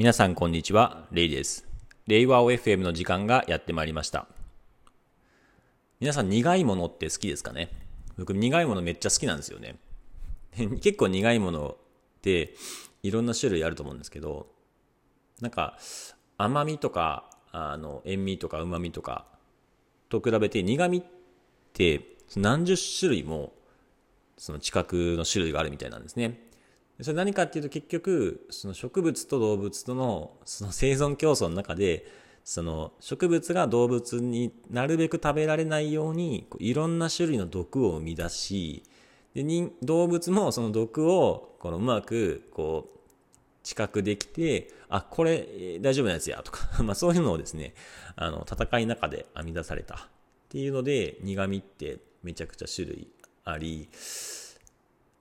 皆さんこんにちは、レイです。レイワオ FM の時間がやってまいりました。皆さん苦いものって好きですかね？僕苦いものめっちゃ好きなんですよね。結構苦いものっていろんな種類あると思うんですけど、なんか甘みとかあの塩味とか旨味とかと比べて苦味って何十種類もその知覚の種類があるみたいなんですね。それ何かっていうと結局その植物と動物とのその生存競争の中でその植物が動物になるべく食べられないようにいろんな種類の毒を生み出しで動物もその毒をこのうまくこう知覚できてあこれ大丈夫なやつやとか まあそういうのをですねあの戦いの中で編み出された。っていうので苦味ってめちゃくちゃ種類あり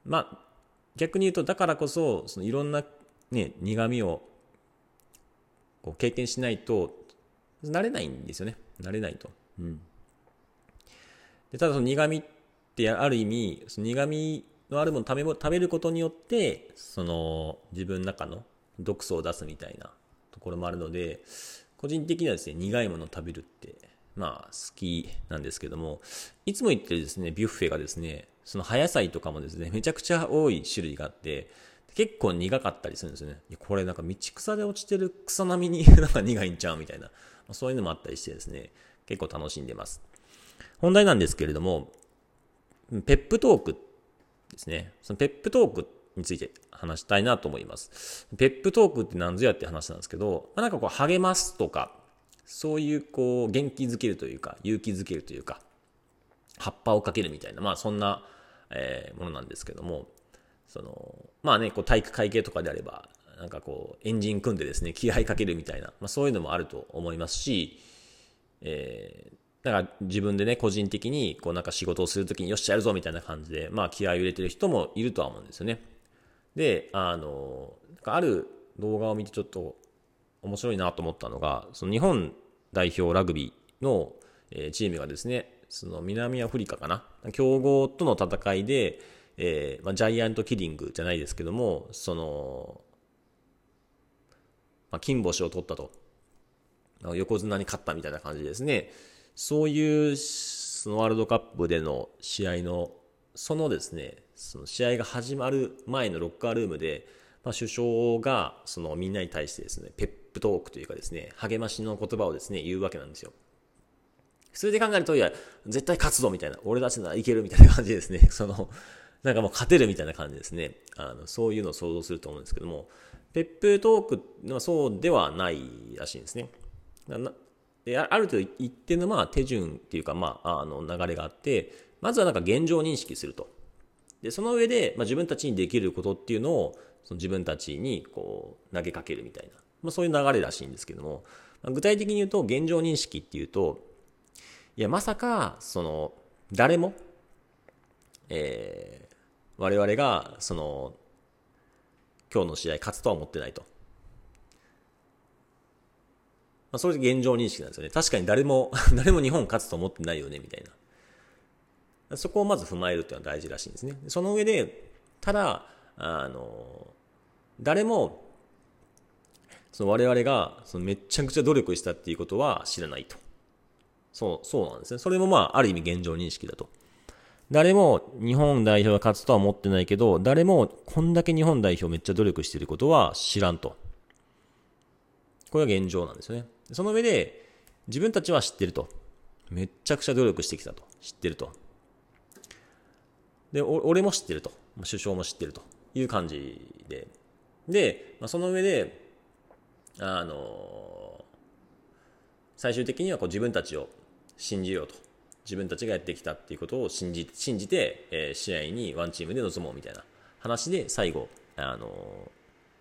まあ逆に言うとだからこそそのいろんな、ね、苦みをこう経験しないと慣れないんですよね。慣れないと、うん、でただその苦みってある意味その苦みのあるもの食べ食べることによってその自分の中の毒素を出すみたいなところもあるので個人的にはですね苦いものを食べるってまあ好きなんですけどもいつも言ってるですねビュッフェがですねその葉野菜とかもですね、めちゃくちゃ多い種類があって、結構苦かったりするんですよね。これなんか道草で落ちてる草並みに なんか苦いんちゃうみたいな、そういうのもあったりしてですね、結構楽しんでます。本題なんですけれども、ペップトークですね。そのペップトークについて話したいなと思います。ペップトークって何ぞやって話なんですけど、ま、なんかこう励ますとか、そういうこう元気づけるというか、勇気づけるというか、葉っぱをかけるみたいな、まあそんなえー、ものなんですけども、その、まあね、こう体育会系とかであれば、なんかこう、エンジン組んでですね、気合かけるみたいな、まあそういうのもあると思いますし、えー、だから自分でね、個人的に、こうなんか仕事をするときによっしゃやるぞみたいな感じで、まあ気合を入れてる人もいるとは思うんですよね。で、あの、ある動画を見てちょっと面白いなと思ったのが、その日本代表ラグビーのチームがですね、その南アフリカかな？強豪との戦いで、えーまあ、ジャイアントキリングじゃないですけどもその、まあ、金星を取ったと。横綱に勝ったみたいな感じですね。そういうそのワールドカップでの試合のそのですねその試合が始まる前のロッカールームで、まあ、首相がそのみんなに対してですねペップトークというかですね励ましの言葉をですね言うわけなんですよ。普通で考えると、いや、絶対勝つぞみたいな、俺たちならいけるみたいな感じですね。その、なんかもう勝てるみたいな感じですね。あのそういうのを想像すると思うんですけども、ペップトークはそうではないらしいんですね。である程度一定のまあ手順っていうか、まあ、あの流れがあって、まずはなんか現状認識すると。で、その上で、まあ、自分たちにできることっていうのを、その自分たちにこう投げかけるみたいな、まあ、そういう流れらしいんですけども、具体的に言うと、現状認識っていうと、いや、まさか、その、誰も、えー、我々が、その、今日の試合勝つとは思ってないと。まあ、それで現状認識なんですよね。確かに誰も、誰も日本勝つと思ってないよね、みたいな。そこをまず踏まえるっていうのは大事らしいんですね。その上で、ただ、あの、誰も、その我々がそのめちゃくちゃ努力したっていうことは知らないと。そう、そうなんですね。それもまあ、ある意味現状認識だと。誰も日本代表が勝つとは思ってないけど、誰もこんだけ日本代表めっちゃ努力してることは知らんと。これが現状なんですよね。その上で、自分たちは知ってると。めっちゃくちゃ努力してきたと。知ってると。で、俺も知ってると。首相も知ってるという感じで。で、まあ、その上で、あの最終的にはこう自分たちを信じようと。自分たちがやってきたっていうことを信じ信じて、えー、試合にワンチームで臨もうみたいな話で最後、あのー、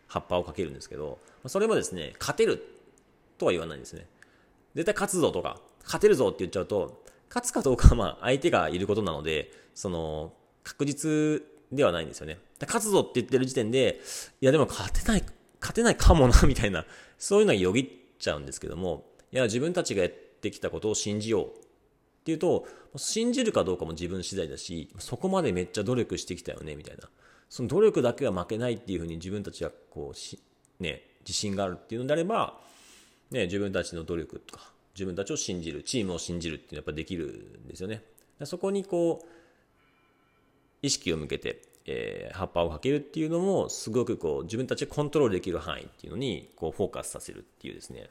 葉っぱをかけるんですけど、それもですね、勝てるとは言わないんですね。絶対勝つぞとか、勝てるぞって言っちゃうと、勝つかどうかはまあ相手がいることなので、その、確実ではないんですよね。勝つぞって言ってる時点で、いやでも勝てない、勝てないかもな、みたいな、そういうのがよぎっちゃうんですけども、いや自分たちがやってってきたことを信じようっていうと信じるかどうかも自分次第だしそこまでめっちゃ努力してきたよねみたいなその努力だけは負けないっていうふうに自分たちはこうしね自信があるっていうのであれば、ね、自分たちの努力とか、自分たちを信じる、チームを信じるっていうのはやっぱできるんですよね。そこにこう、意識を向けて、えー、葉っぱをかけるっていうのも、すごくこう、自分たちでコントロールできる範囲っていうのに、こう、フォーカスさせるっていうですね。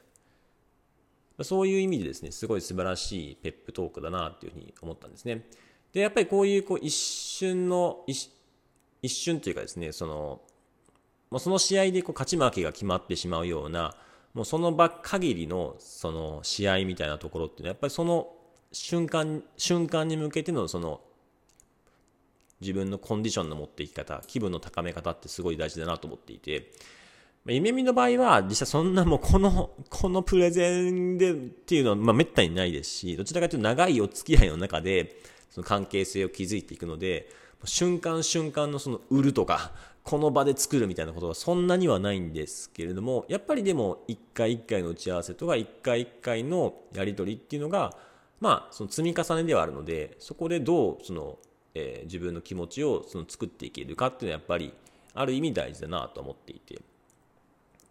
そういう意味でですね、すごい素晴らしいペップトークだなっていうふうに思ったんですね。で、やっぱりこういうこう一瞬の、一瞬というかですね、その、もうその試合でこう勝ち負けが決まってしまうような、もうその場限りのその試合みたいなところっていうのは、やっぱりその瞬間、瞬間に向けてのその自分のコンディションの持っていき方、気分の高め方ってすごい大事だなと思っていて、夢見の場合は、実際そんなもうこの、このプレゼンでっていうのは、まあ滅多にないですし、どちらかというと長いお付き合いの中で、その関係性を築いていくので、瞬間瞬間のその売るとか、この場で作るみたいなことはそんなにはないんですけれども、やっぱりでも一回一回の打ち合わせとか一回一回のやり取りっていうのが、まあその積み重ねではあるので、そこでどうその、えー、自分の気持ちをその作っていけるかっていうのはやっぱりある意味大事だなと思っていて。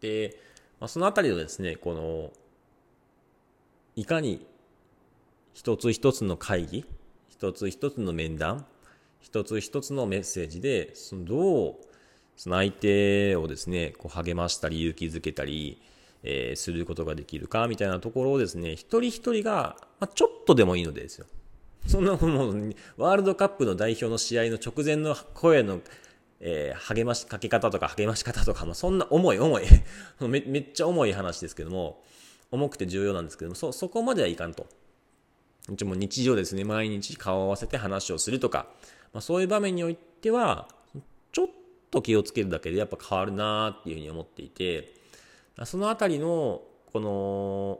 で、まあ、そのあたりのですね、この、いかに一つ一つの会議、一つ一つの面談、一つ一つのメッセージで、そのどう、その相手をですね、こう励ましたり勇気づけたり、えー、することができるかみたいなところをですね、一人一人が、まあ、ちょっとでもいいのでですよ。そんなもう、ワールドカップの代表の試合の直前の声の、えー、励ましかけ方とか励まし方とか、まあ、そんな重い重い。め、めっちゃ重い話ですけども、重くて重要なんですけども、そ、そこまではいかんと。一応もう日常ですね、毎日顔を合わせて話をするとか、まあ、そういう場面においては、ちょっと気をつけるだけでやっぱ変わるなっていうふうに思っていて、そのあたりの、この、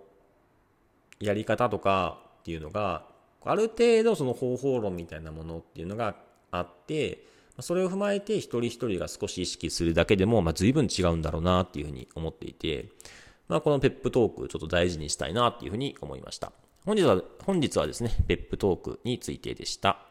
やり方とかっていうのが、ある程度その方法論みたいなものっていうのがあって、それを踏まえて一人一人が少し意識するだけでも、まあ、随分違うんだろうなっていうふうに思っていて、まあ、このペップトークちょっと大事にしたいなっていうふうに思いました。本日は、本日はですね、ペップトークについてでした。